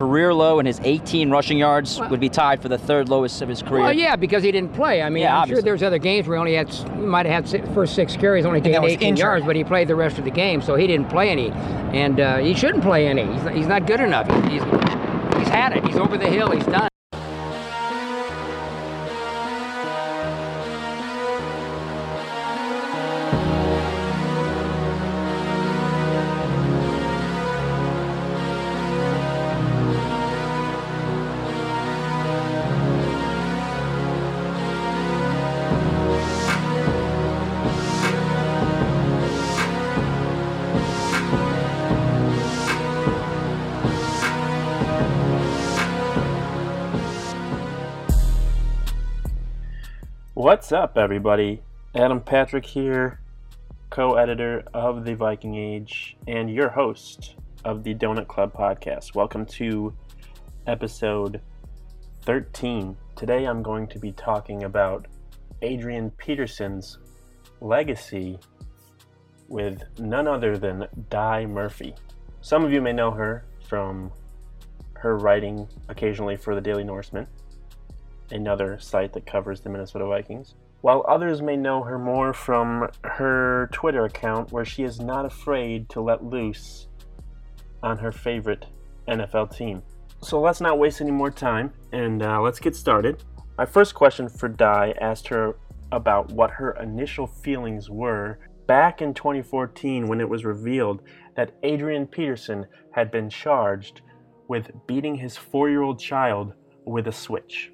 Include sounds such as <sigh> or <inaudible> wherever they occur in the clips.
career low and his 18 rushing yards would be tied for the third lowest of his career. Well, yeah, because he didn't play. I mean, Yeah, I'm obviously. sure there's other games where he only had, he might have had first six carries, only gained 18 injured. yards, but he played the rest of the game, so he didn't play any, and uh, he shouldn't play any. He's, he's not good enough. He- He's, he's had it. He's over the hill. He's done. What's up, everybody? Adam Patrick here, co editor of The Viking Age and your host of the Donut Club podcast. Welcome to episode 13. Today I'm going to be talking about Adrian Peterson's legacy with none other than Di Murphy. Some of you may know her from her writing occasionally for the Daily Norseman another site that covers the Minnesota Vikings. While others may know her more from her Twitter account, where she is not afraid to let loose on her favorite NFL team. So let's not waste any more time and uh, let's get started. My first question for Di asked her about what her initial feelings were back in 2014 when it was revealed that Adrian Peterson had been charged with beating his four year old child with a switch.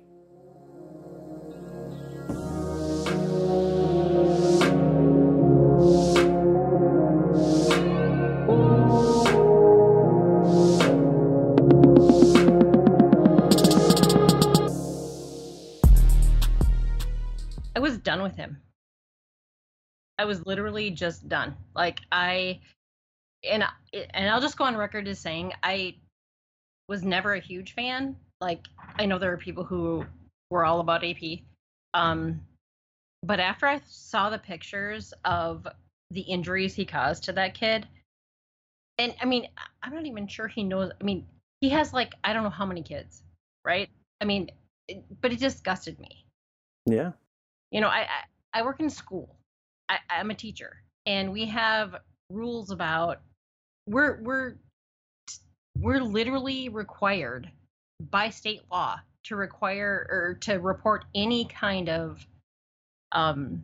Was literally just done. Like I and and I'll just go on record as saying I was never a huge fan. Like I know there are people who were all about AP. Um but after I saw the pictures of the injuries he caused to that kid and I mean I'm not even sure he knows I mean he has like I don't know how many kids, right? I mean it, but it disgusted me Yeah. you know, I I, I work in school. I, I'm a teacher, and we have rules about we're we're we're literally required by state law to require or to report any kind of um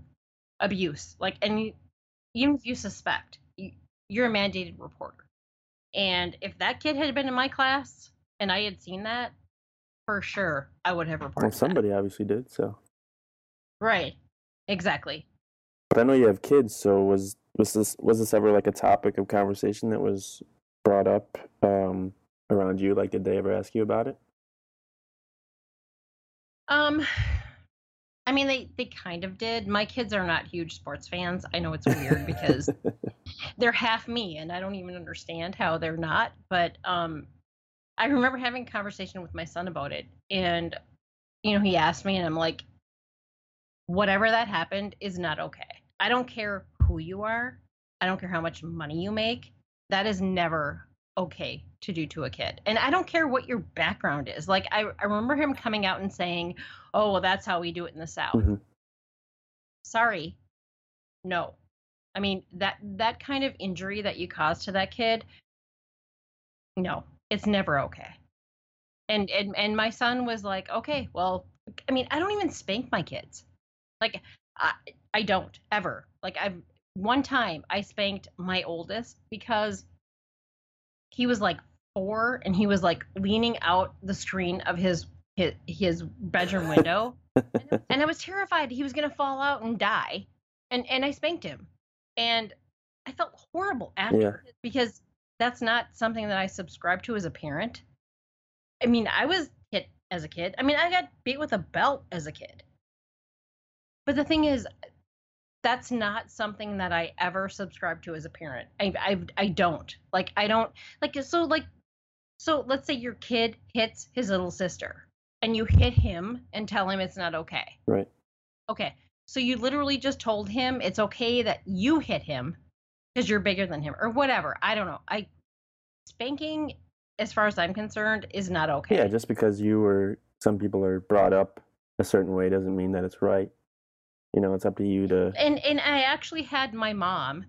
abuse like and even if you suspect you, you're a mandated reporter and if that kid had been in my class and i had seen that for sure i would have reported Well, that. somebody obviously did. So, right exactly but I know you have kids. So was was this was this ever like a topic of conversation that was brought up um, around you? Like, did they ever ask you about it? Um, I mean, they they kind of did. My kids are not huge sports fans. I know it's weird because <laughs> they're half me, and I don't even understand how they're not. But um, I remember having a conversation with my son about it, and you know, he asked me, and I'm like, whatever that happened is not okay. I don't care who you are. I don't care how much money you make. That is never okay to do to a kid. And I don't care what your background is. Like I, I remember him coming out and saying, "Oh, well, that's how we do it in the South." Mhm. Sorry, no. I mean that that kind of injury that you caused to that kid, no, it's never okay. And and and my son was like, "Okay, well, I mean, I don't even spank my kids. Like I I don't ever. Like I've one time I spanked my oldest because he was like four and he was like leaning out the screen of his his, his bedroom window <laughs> and I was terrified he was gonna fall out and die. And and I spanked him. And I felt horrible after because that's not something that I subscribe to as a parent. I mean, I was hit as a kid. I mean, I got beat with a belt as a kid. But the thing is, that's not something that I ever subscribe to as a parent. I I I don't. Like I don't like so like so let's say your kid hits his little sister and you hit him and tell him it's not okay. Right. Okay. So you literally just told him it's okay that you hit him because you're bigger than him or whatever. I don't know. I spanking as far as I'm concerned, is not okay. Yeah, just because you were, some people are brought up a certain way doesn't mean that it's right. You know, it's up to you to. and and I actually had my mom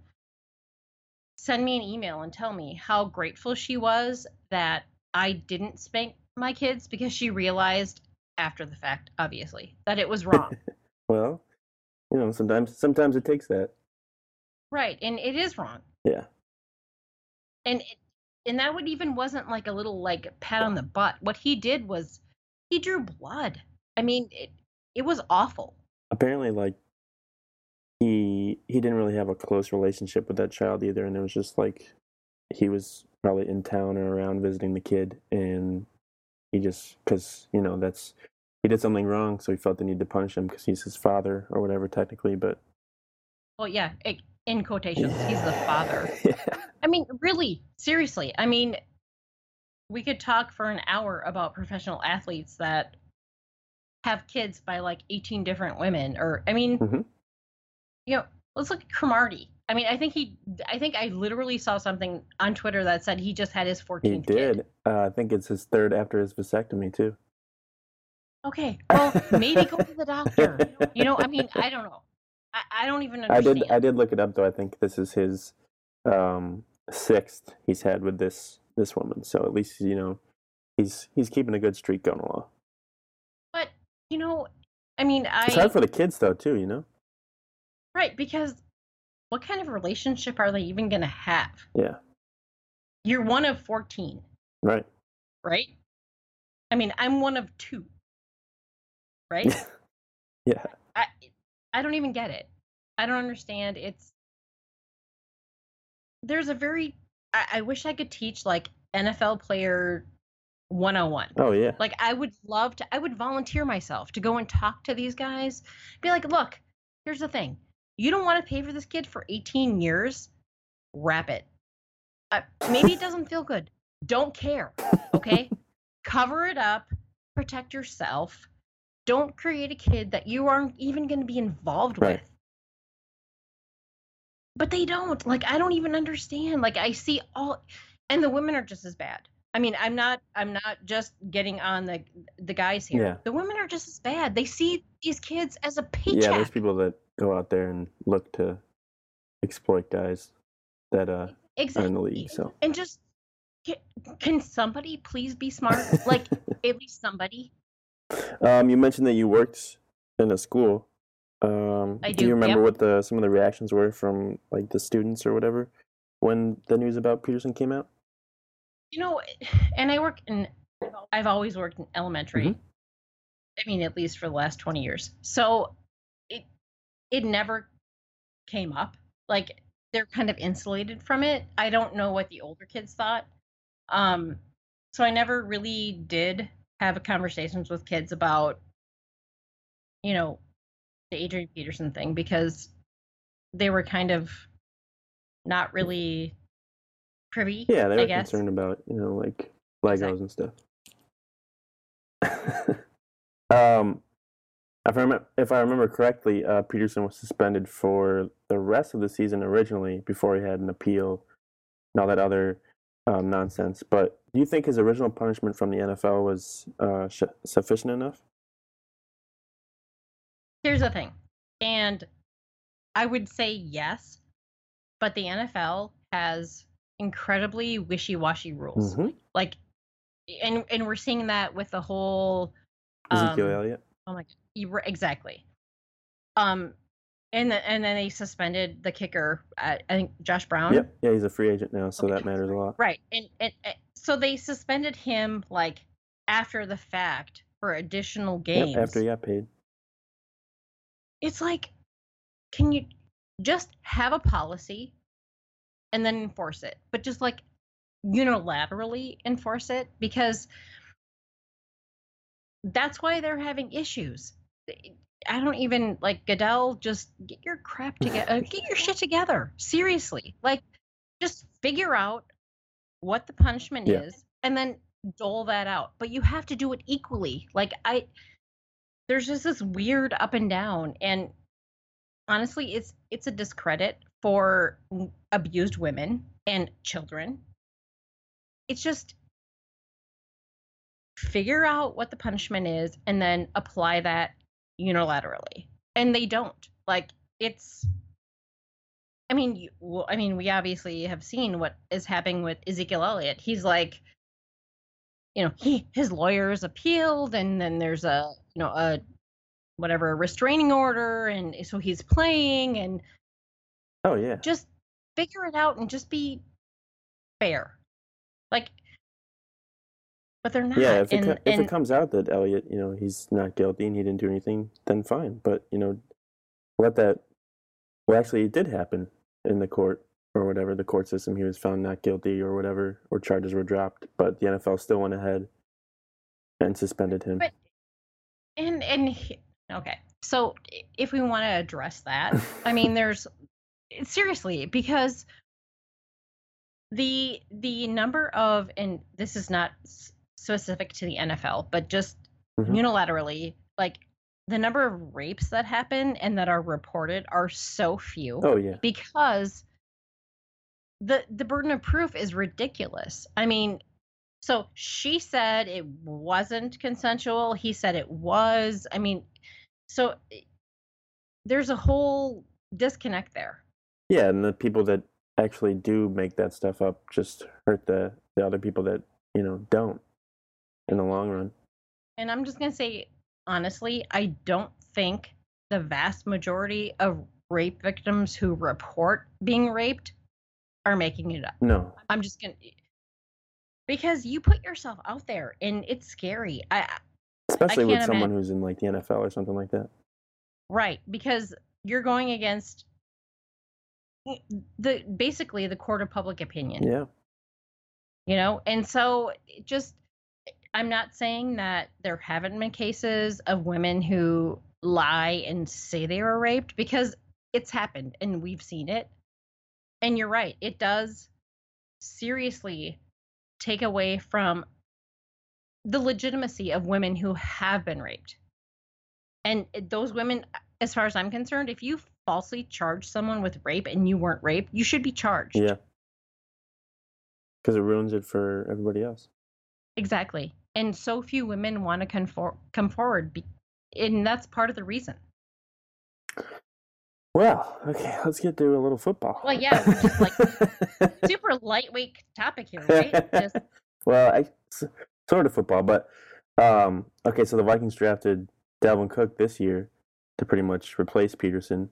send me an email and tell me how grateful she was that I didn't spank my kids because she realized after the fact, obviously, that it was wrong. <laughs> Well, you know, sometimes sometimes it takes that. right, and it is wrong. Yeah. And it, and that would even wasn't like a little like pat on the butt. What he did was he drew blood. I mean, it it was awful. Apparently, like he he didn't really have a close relationship with that child either, and it was just like he was probably in town or around visiting the kid, and he just because you know that's he did something wrong, so he felt the need to punish him because he's his father or whatever technically, but Well, yeah, it, in quotations, he's the <laughs> father. yeah. I mean, really, seriously. I mean, we could talk for an hour about professional athletes that have kids by like 18 different women. Or, I mean, Mhm. you know, let's look at Cromartie. I mean, I think he, I think I literally saw something on Twitter that said he just had his 14th He did. Uh, I think it's his third after his vasectomy too. Okay, <laughs> well, maybe go to the doctor. You know, I mean, I don't know. I, I don't even I did. I did look it up though. I think this is his um, sixth he's had with this this woman. So at least you know he's he's keeping a good streak going along. You know, I mean, I. It's hard for the kids though too. You know. Right, because what kind of relationship are they even going to have? Yeah. You're one of 14, Right. right? I mean, I'm one of two, right? <laughs> Yeah. I, I don't even get it. I don't understand. It's there's a very I, I wish I could teach like NFL player 101. Oh yeah. Like I would love to I would volunteer myself to go and talk to these guys. Be like, "Look, here's the thing. You don't want to pay for this kid for 18 years? Wrap it. Uh, maybe it doesn't feel good. Don't care. Okay? <laughs> Cover it up. Protect yourself. Don't create a kid that you aren't even going to be involved Right. with. But they don't. Like I don't even understand. Like I see all and the women are just as bad. I mean, I'm not I'm not just getting on the the guys here. Yeah. The women are just as bad. They see these kids as a paycheck. Yeah. There's people that go out there and look to exploit guys that uh, are exactly. in the league. So. And just can somebody please be smart? Like <laughs> at least somebody. Um, you mentioned that you worked in a school. Um, I do do you remember yep. what the some of the reactions were from like the students or whatever when the news about Peterson came out? You know, and I work in I've always worked in elementary. Mhm. I mean, at least for the last 20 years. So it it never came up. Like they're kind of insulated from it. I don't know what the older kids thought. Um so I never really did have conversations with kids about you know, the Adrian Peterson thing because they were kind of not really privy. Yeah, they were concerned about you know like Legos and stuff. <laughs> um, if I remember, if I remember correctly, uh, Peterson was suspended for the rest of the season originally before he had an appeal and all that other um, nonsense. But do you think his original punishment from the NFL was uh, sh- sufficient enough? Here's the thing. And I would say yes, but the NFL has incredibly wishy-washy rules. Mhm. Like and and we're seeing that with the whole Ezekiel um, Elliott. Oh my god. Exactly. Um and the, and then they suspended the kicker, uh, I think Josh Brown. Yep. Yeah, he's a free agent now, so Okay. that matters a lot. Right. And, and, and so they suspended him like after the fact for additional games. Yep, after he got paid. it's like can you just have a policy and then enforce it but just like unilaterally enforce it because that's why they're having issues. I don't even like goodell just get your crap together uh, get your shit together seriously. Like just figure out what the punishment Yeah. is and then dole that out but you have to do it equally. Like i there's just this weird up and down and honestly it's it's a discredit for abused women and children it's just figure out what the punishment is and then apply that unilaterally. And they don't. Like it's I mean, you, well, I mean, we obviously have seen what is happening with Ezekiel Elliott. He's like, you know, he his lawyers appealed, and then there's a you know a whatever a restraining order, and so he's playing, and Oh yeah. just figure it out and just be fair. Like, but they're not. Yeah, if it, and, co- if and it comes out that Elliott, you know, he's not guilty and he didn't do anything, then fine. But you know, let that. Well, actually, it did happen in the court or whatever the court system. He was found not guilty or whatever, or charges were dropped. But the NFL still went ahead and suspended him. But- and and he- okay, so if we want to address that, I mean, <laughs> there's seriously because the the number of and this is not specific to the NFL, but just Mhm. unilaterally, like the number of rapes that happen and that are reported are so few oh yeah. because the the burden of proof is ridiculous. I mean, so she said it wasn't consensual. He said it was. I mean, so there's a whole disconnect there. Yeah, and the people that actually do make that stuff up just hurt the the other people that you know don't in the long run. And I'm just going to say honestly, I don't think the vast majority of rape victims who report being raped are making it up. No. I'm just going to because you put yourself out there and it's scary. I I- Especially with can't someone imagine- who's in like the NFL or something like that. Right, because you're going against the basically the court of public opinion, Yeah. you know? And so just I'm not saying that there haven't been cases of women who lie and say they were raped because it's happened and we've seen it. And you're right, it does seriously take away from the legitimacy of women who have been raped. And eh, those women, as far as I'm concerned, if you falsely charge someone with rape and you weren't raped, you should be charged. Yeah. Because it ruins it for everybody else. Exactly. And so few women want to come, come forward. Be- and that's part of the reason. Well, okay, let's get to a little football. Well, yeah, we're just, like, <laughs> Super lightweight topic here, right? Just, <laughs> well, I, sort of football, but um, okay. So the Vikings drafted Dalvin Cook this year to pretty much replace Peterson.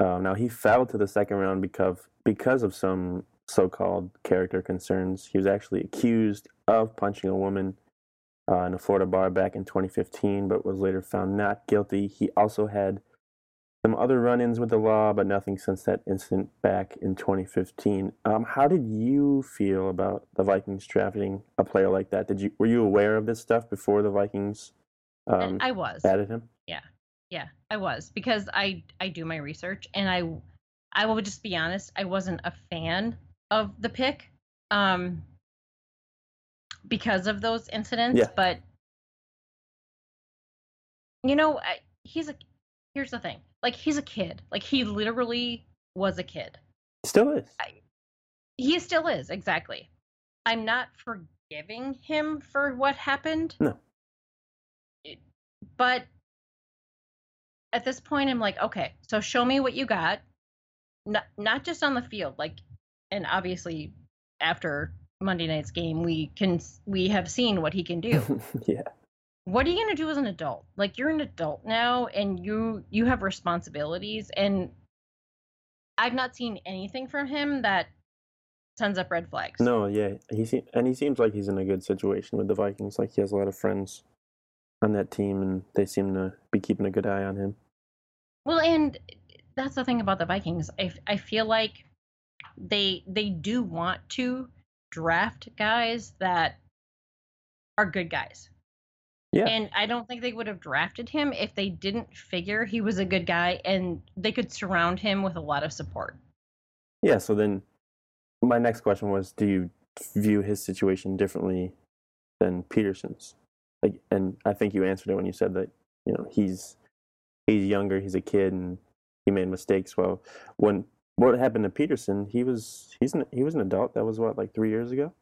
Um, now he fell to the second round because because of some so-called character concerns. He was actually accused of punching a woman uh, in a Florida bar back in 2015, but was later found not guilty. He also had some other run-ins with the law, but nothing since that incident back in 2015. Um, how did you feel about the Vikings drafting a player like that? Did you were you aware of this stuff before the Vikings um, I was. added him? Yeah, I was because I I do my research and I I will just be honest, I wasn't a fan of the pick um because of those incidents, Yeah. but you know, I, he's a here's the thing. Like he's a kid. Like he literally was a kid. Still is. He still is, exactly. I'm not forgiving him for what happened. No. But at this point, I'm like, okay, so show me what you got. Not not just on the field, like, and obviously after Monday night's game, we can we have seen what he can do. <laughs> yeah. what are you going to do as an adult like you're an adult now and you you have responsibilities and i've not seen anything from him that sends up red flags No, yeah. He se- and he seems like he's in a good situation with the Vikings. Like he has a lot of friends on that team, and they seem to be keeping a good eye on him. well and that's the thing about the vikings I, I feel like they they do want to draft guys that are good guys Yeah. and i don't think they would have drafted him if they didn't figure he was a good guy and they could surround him with a lot of support Yeah, so then my next question was do you view his situation differently than Peterson's? Like and I think you answered it when you said that, you know, he's he's younger, he's a kid and he made mistakes. Well, when what happened to Peterson, he was he's an, he was an adult. That was what like 3 years ago?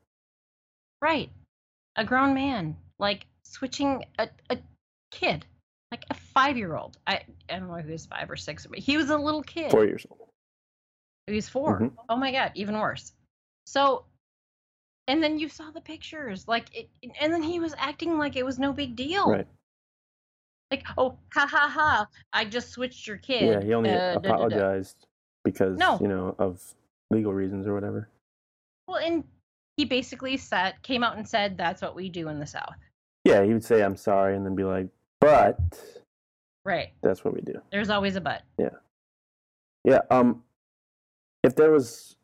Right. A grown man. Like switching a, a kid, like a five year old. I, I don't know if he was five or six, but he was a little kid. Four years old. He was 4 Mhm. Oh my god, even worse. So, and then you saw the pictures, like, it, and then he was acting like it was no big deal. Right. Like, oh, ha ha ha! I just switched your kid. Yeah, he only uh, da, da, da." apologized because No. you know of legal reasons or whatever. Well, and he basically said, came out and said, "That's what we do in the South." Yeah, he would say I'm sorry and then be like, but Right. that's what we do. There's always a but. Yeah. Yeah. Um, if there was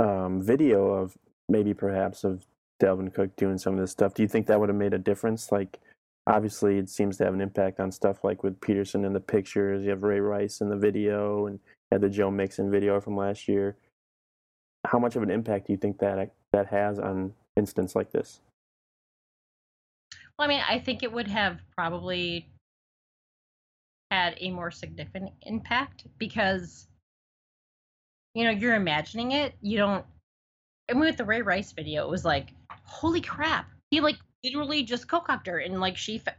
um video of maybe perhaps of Dalvin Cook doing some of this stuff, do you think that would have made a difference? Like, obviously, it seems to have an impact on stuff like with Peterson in the pictures. You have Ray Rice in the video, and had the Joe Mixon video from last year. How much of an impact do you think that that has on incidents like this? Well, I mean, I think it would have probably had a more significant impact because, you know, you're imagining it. You don't. Mean, with the Ray Rice video, it was like, holy crap. He, like, literally just co-cocked her and, like, she. Fa-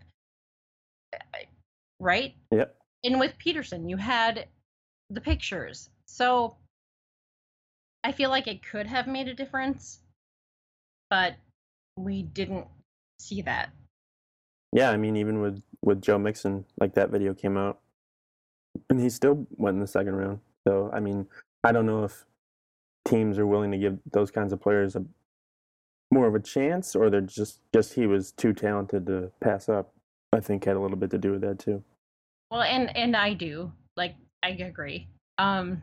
right? Yep. And with Peterson, you had the pictures. So I feel like it could have made a difference, but we didn't see that. Yeah, I mean, even with with Joe Mixon, like that video came out, and he still went in the second round. So, I mean, I don't know if teams are willing to give those kinds of players a more of a chance, or they're just just he was too talented to pass up. I think had a little bit to do with that too. Well, and and I do like I agree. Um,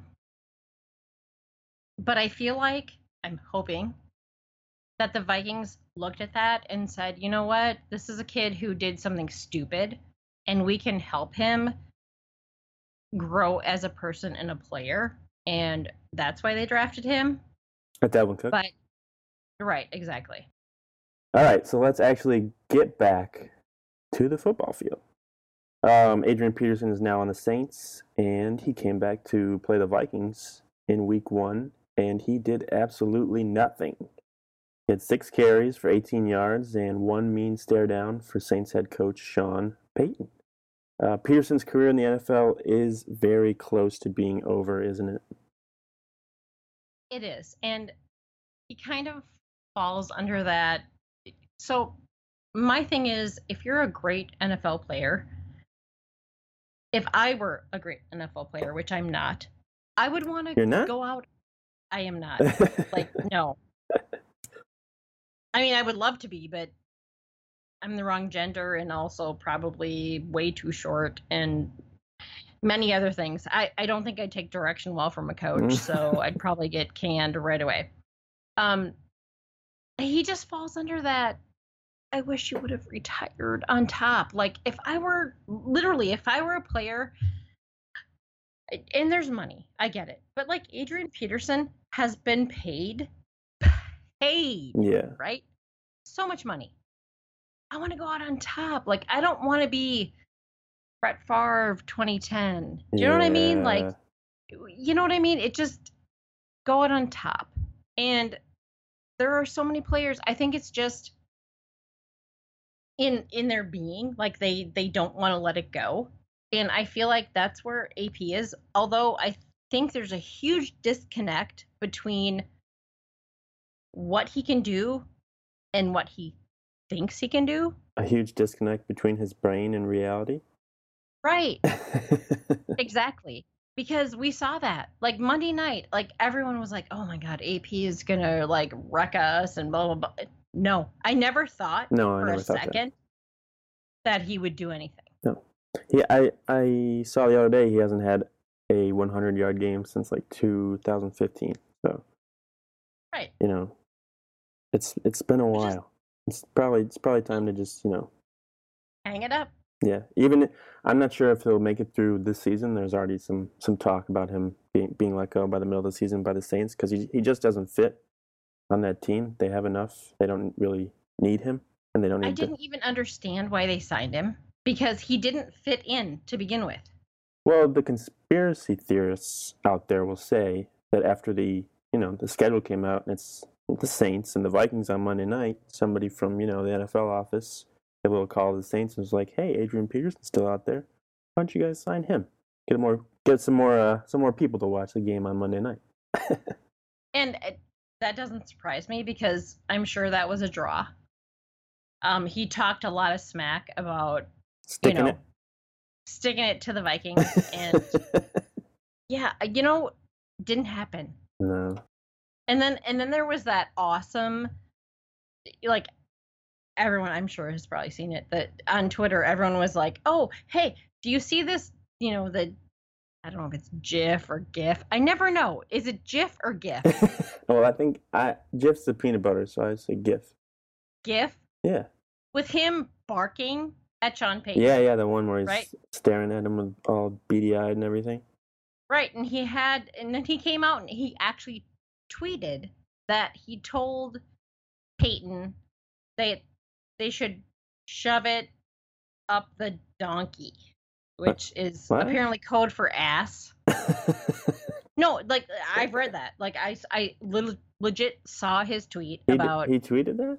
but I feel like I'm hoping that the Vikings looked at that and said, you know what, this is a kid who did something stupid, and we can help him grow as a person and a player, and that's why they drafted him. At Dalvin Cook. But right, exactly. All right, so let's actually get back to the football field. Um, Adrian Peterson is now on the Saints, and he came back to play the Vikings in week one, and he did absolutely nothing. He had six carries for 18 yards and one mean stare down for Saints head coach Sean Payton. Uh, Peterson's career in the NFL is very close to being over, isn't it? It is. And he kind of falls under that. So, my thing is if you're a great NFL player, if I were a great NFL player, which I'm not, I would want to go out. I am not. <laughs> like, no. I mean, I would love to be, but I'm the wrong gender and also probably way too short and many other things. I, I don't think I'd take direction well from a coach, so <laughs> I'd probably get canned right away. Um, he just falls under that. I wish you would have retired on top. Like if I were literally, if I were a player, and there's money, I get it, but like Adrian Peterson has been paid, paid yeah. right? So much money. I want to go out on top. Like I don't want to be Brett Favre 2010. Do you know what I mean? Like you know what I mean? It just go out on top. And there are so many players. I think it's just in in their being, like they they don't want to let it go. And I feel like that's where AP is. Although I think there's a huge disconnect between what he can do and what he thinks he can do. a huge disconnect between his brain and reality. Right. <laughs> Exactly. Because we saw that. Like Monday night, like everyone was like, oh my God, AP is going to like wreck us and blah, blah, blah. No, I never thought no, for a thought that. second that. he would do anything. No. Yeah, I I saw the other day he hasn't had a 100 yard game since like 2015. So Right. you know, it's it's been a while. It's probably it's probably time to just you know Hang it up. yeah. Even I'm not sure if he'll make it through this season. There's already some some talk about him being being let go by the middle of the season by the Saints because he he just doesn't fit on that team. They have enough. They don't really need him, and they don't need I didn't even understand why they signed him because he didn't fit in to begin with. Well, the conspiracy theorists out there will say that after the you know the schedule came out and it's the Saints and the Vikings on Monday night, somebody from you know the NFL office a little call to the Saints and was like, "Hey, Adrian Peterson's still out there. Why don't you guys sign him? Get more, get some more, uh, some more people to watch the game on Monday night." <laughs> And it, that doesn't surprise me because I'm sure that was a draw. Um, he talked a lot of smack about Sticking you know it. sticking it to the Vikings, <laughs> and yeah, you know, didn't happen. no. And then and then there was that awesome, like everyone I'm sure has probably seen it that on Twitter everyone was like, oh hey, do you see this? You know the. I don't know if it's GIF or GIF. I never know. Is it GIF or GIF? <laughs> well, I think I GIF's the peanut butter, so I say GIF. GIF Yeah. with him barking at Sean Payton. Yeah, yeah, the one where he's Right. staring at him with all beady eyed and everything. Right, and he had, and then he came out and he actually tweeted that he told Payton that they should shove it up the donkey, which is What? apparently code for ass. <laughs> No, like I've read that. Like I, lit- legit saw his tweet he, about. he tweeted that.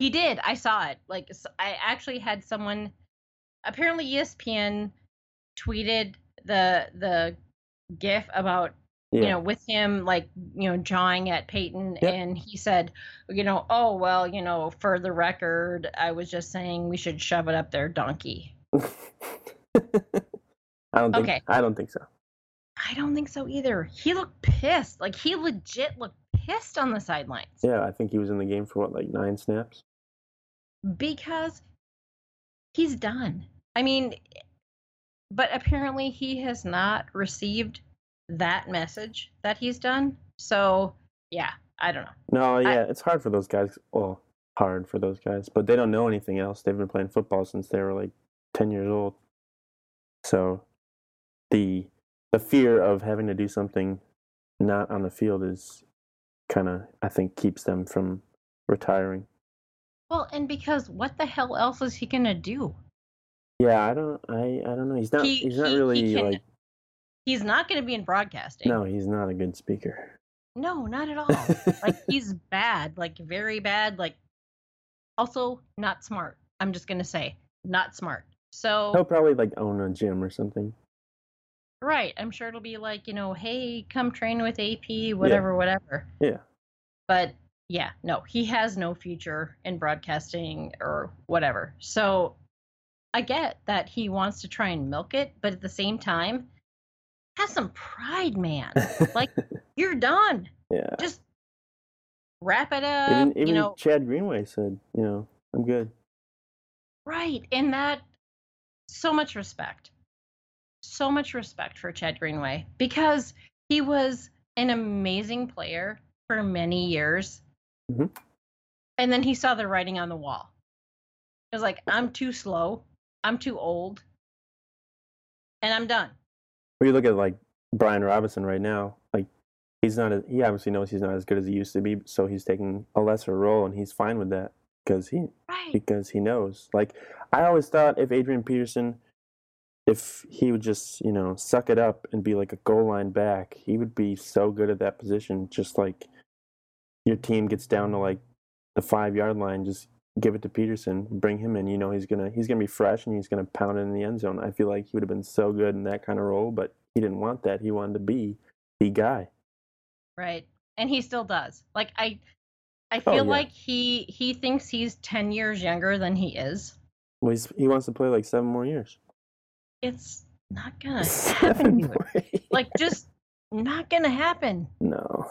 He did. I saw it. Like I actually had someone. Apparently, ESPN tweeted the the GIF about Yeah. you know with him like you know jawing at Payton, Yep. and he said, you know, oh well, you know, for the record, I was just saying we should shove it up their donkey. <laughs> I don't think. Okay. I don't think so. I don't think so either. He looked pissed. Like he legit looked pissed on the sidelines Yeah, I think he was in the game for what, like nine snaps. because he's done. I mean, but apparently he has not received that message that he's done. So yeah, I don't know. No, yeah, it's hard for those guys. Well, hard for those guys, but they don't know anything else. They've been playing football since they were like ten years old. So, the the fear of having to do something not on the field is kind of, I think, keeps them from retiring. Well, and because what the hell else is he gonna do? Yeah, I don't, I, I don't know. He's not, He- he's not he- he really can- like. He's not gonna be in broadcasting. No, he's not a good speaker. No, not at all. like <laughs> he's bad, like very bad, like also not smart. I'm just gonna say, not smart. So He'll probably like own a gym or something. right, I'm sure it'll be like, you know, hey, come train with AP, whatever, whatever. Yeah. But yeah, no, he has no future in broadcasting or whatever. So I get that he wants to try and milk it, but at the same time, have some pride, man. Like <laughs> you're done. yeah. Just wrap it up. Even, even you know, Chad Greenway said, you know, I'm good. Right. And that, so much respect. So much respect for Chad Greenway because he was an amazing player for many years. Mhm. And then he saw the writing on the wall. It was like, I'm too slow. I'm too old. And I'm done. Well, you look at like Brian Robison right now. Like he's not. A, he obviously knows he's not as good as he used to be, so he's taking a lesser role, and he's fine with that because he Right. because he knows. Like I always thought, if Adrian Peterson, if he would just you know suck it up and be like a goal line back, he would be so good at that position. Just like your team gets down to like the five yard line, just give it to Peterson, bring him in. You know he's gonna he's gonna be fresh and he's gonna pound it in the end zone. I feel like he would have been so good in that kind of role, but he didn't want that. He wanted to be the guy. Right. And he still does. Like I I Oh, feel yeah. like he he thinks he's 10 years younger than he is. Well, he's, he wants to play like seven more years. It's not gonna <laughs> happen. Seven dude. like just not gonna happen no.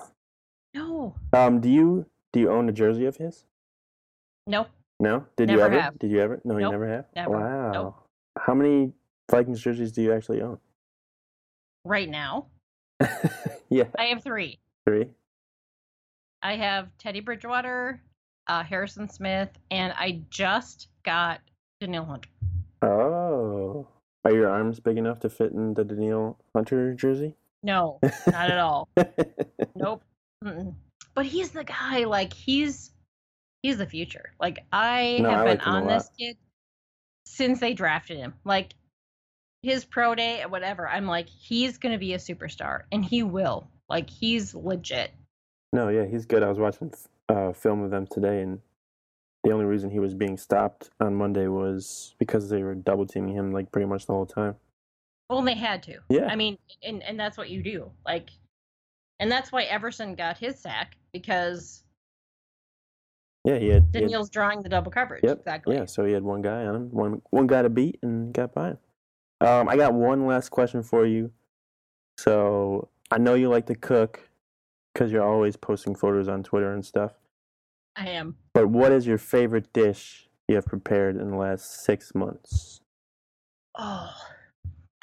no Um, do you do you own a jersey of his? Nope No. Did you ever? have. Did you ever? No, you never have. never. Wow. Nope. How many Vikings jerseys do you actually own? right now <laughs> yeah, i have three three. i have teddy bridgewater uh, harrison smith and i just got danielle hunter Oh, are your arms big enough to fit in the Danielle Hunter jersey? no not at all <laughs> nope Mm-mm. but he's the guy like he's he's the future like i No, have I been like on this kid since they drafted him like his pro day or whatever i'm like he's gonna be a superstar and he will like he's legit no, yeah, he's good. I was watching uh, film of them today, and the only reason he was being stopped on Monday was because they were double teaming him like pretty much the whole time. Well, they had to. Yeah. I mean, and and that's what you do. Like, and that's why Everson got his sack because Yeah, he had, he had Danielle's drawing the double coverage. Yep, Exactly. yeah, so he had one guy on him, one one guy to beat, and got by him. Um, I got one last question for you. So I know you like to cook because you're always posting photos on Twitter and stuff. I am. But what is your favorite dish you have prepared in the last six months? Oh,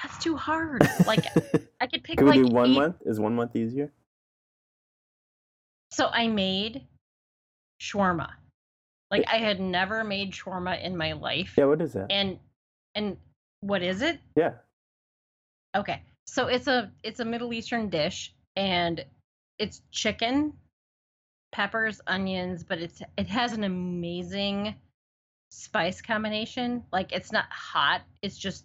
that's too hard. Like, <laughs> I could pick Can we like do one eight- month? Is one month easier? So I made shawarma. Like I had never made shawarma in my life. Yeah, what is that? And and what is it? Yeah. Okay. So it's a it's a Middle Eastern dish and it's chicken, peppers, onions, but it's it has an amazing spice combination. Like it's not hot, it's just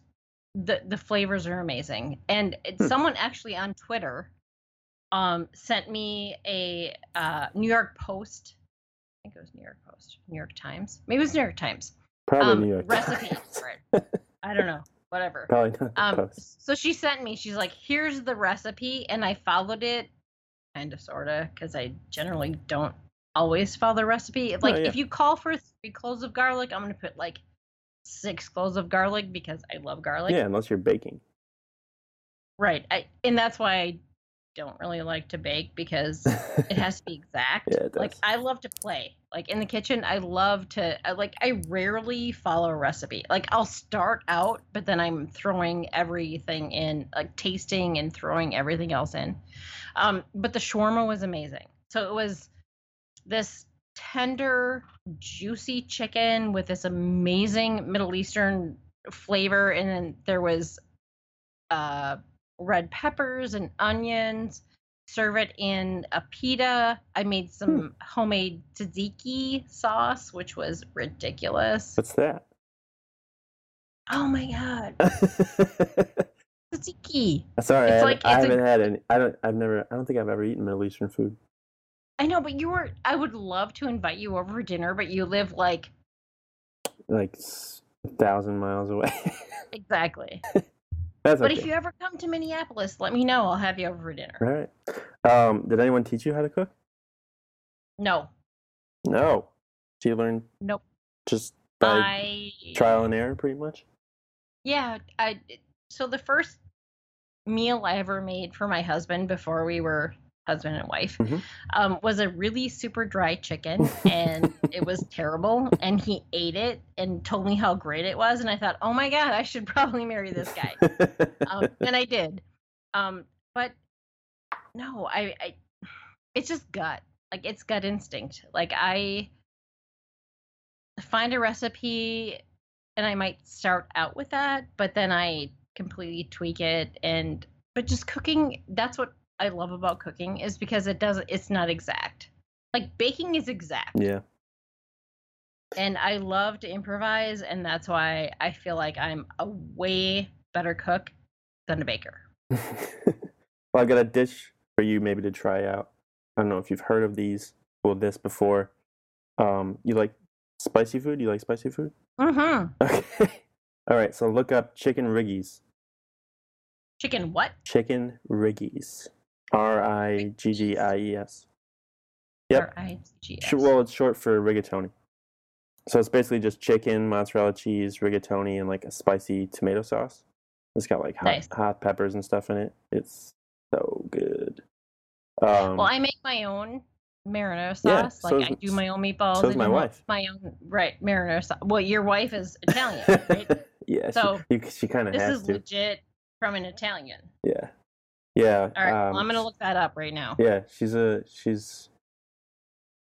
the the flavors are amazing. And Hmm. someone actually on Twitter um sent me a uh New York Post think it was New York Post, New York Times. Maybe it was New York Times. Probably um, New York. recipe Times. for it. <laughs> I don't know. Whatever. Probably not Um, Post. so she sent me. She's like, "Here's the recipe," and I followed it, kind of, sorta, because I generally don't always follow the recipe. Like, yeah. if you call for three cloves of garlic, I'm gonna put like six cloves of garlic because I love garlic. yeah, unless you're baking. Right. I, and that's why I don't really like to bake because it <laughs> has to be exact. Yeah, Like. I love to play. Like in the kitchen, I love to I, like I rarely follow a recipe. Like I'll start out, but then I'm throwing everything in, like tasting and throwing everything else in. Um, but the shawarma was amazing. So it was this tender, juicy chicken with this amazing Middle Eastern flavor, and then there was uh red peppers and onions. Serve it in a pita. I made some hmm. homemade tzatziki sauce, which was ridiculous. What's that? Oh my god, <laughs> tzatziki! Sorry, I, It's haven't, like- I it's a- haven't had any. I don't. I've never. I don't think I've ever eaten Middle Eastern food. I know, but you were. I would love to invite you over for dinner, but you live like Like a thousand miles away. <laughs> exactly. That's But okay. if you ever come to Minneapolis, let me know. I'll have you over for dinner. All right. Um, did anyone teach you how to cook? No, No. Did you learn nope. just by I trial and error, pretty much? Yeah, I so the first meal I ever made for my husband before we were husband and wife Mhm. um, was a really super dry chicken, <laughs> and it was terrible. And he ate it and told me how great it was, and I thought, oh my god, I should <laughs> probably marry this guy. um, <laughs> and I did. Um, but no, I, I, it's just gut. Like it's gut instinct. Like I find a recipe and I might start out with that, but then I completely tweak it. And but just cooking, that's what I love about cooking is because it doesn't. It's not exact. Like baking is exact yeah. and I love to improvise, and that's why I feel like I'm a way better cook than a baker. <laughs> well, I got a dish for you maybe to try out. I don't know if you've heard of these well this before. Um, you like spicy food? You like spicy food? Mm-hmm. <laughs> Okay. All right, so look up chicken riggies. Chicken what? Chicken riggies. R I G G I E S. Yep. R-I-G-S. Well, it's short for rigatoni. So it's basically just chicken, mozzarella cheese, rigatoni, and like a spicy tomato sauce. It's got like hot, Nice. hot peppers and stuff in it. It's so good. Um, well, I make my own marinara Yeah, sauce. so like is- I do my own meatballs. so I my wife. My own right marinara sauce. Well, your wife is <laughs> Italian, right? yeah, So, she, she kind of this is to. legit from an Italian. Yeah, yeah. All right, well, um, I'm gonna look that up right now. Yeah, she's a she's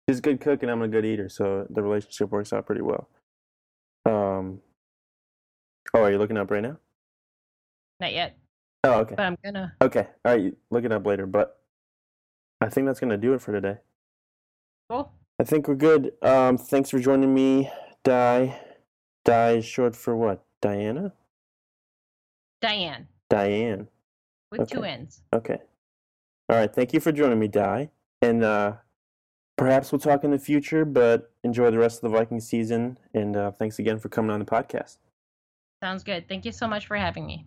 she's a good cook and I'm a good eater, so the relationship works out pretty well. Um. Oh, are you looking up right now? Not yet, Oh, okay. but I'm gonna. Okay. All right. you Look it up later. But I think that's going to do it for today. Cool. I think we're good. Um, thanks for joining me, Di. Di is short for what? Diana? Diane Diane. With two Okay. N's. Okay. All right. Thank you for joining me, Di. And uh, perhaps we'll talk in the future, but enjoy the rest of the Viking season. And uh, thanks again for coming on the podcast. Sounds good. Thank you so much for having me.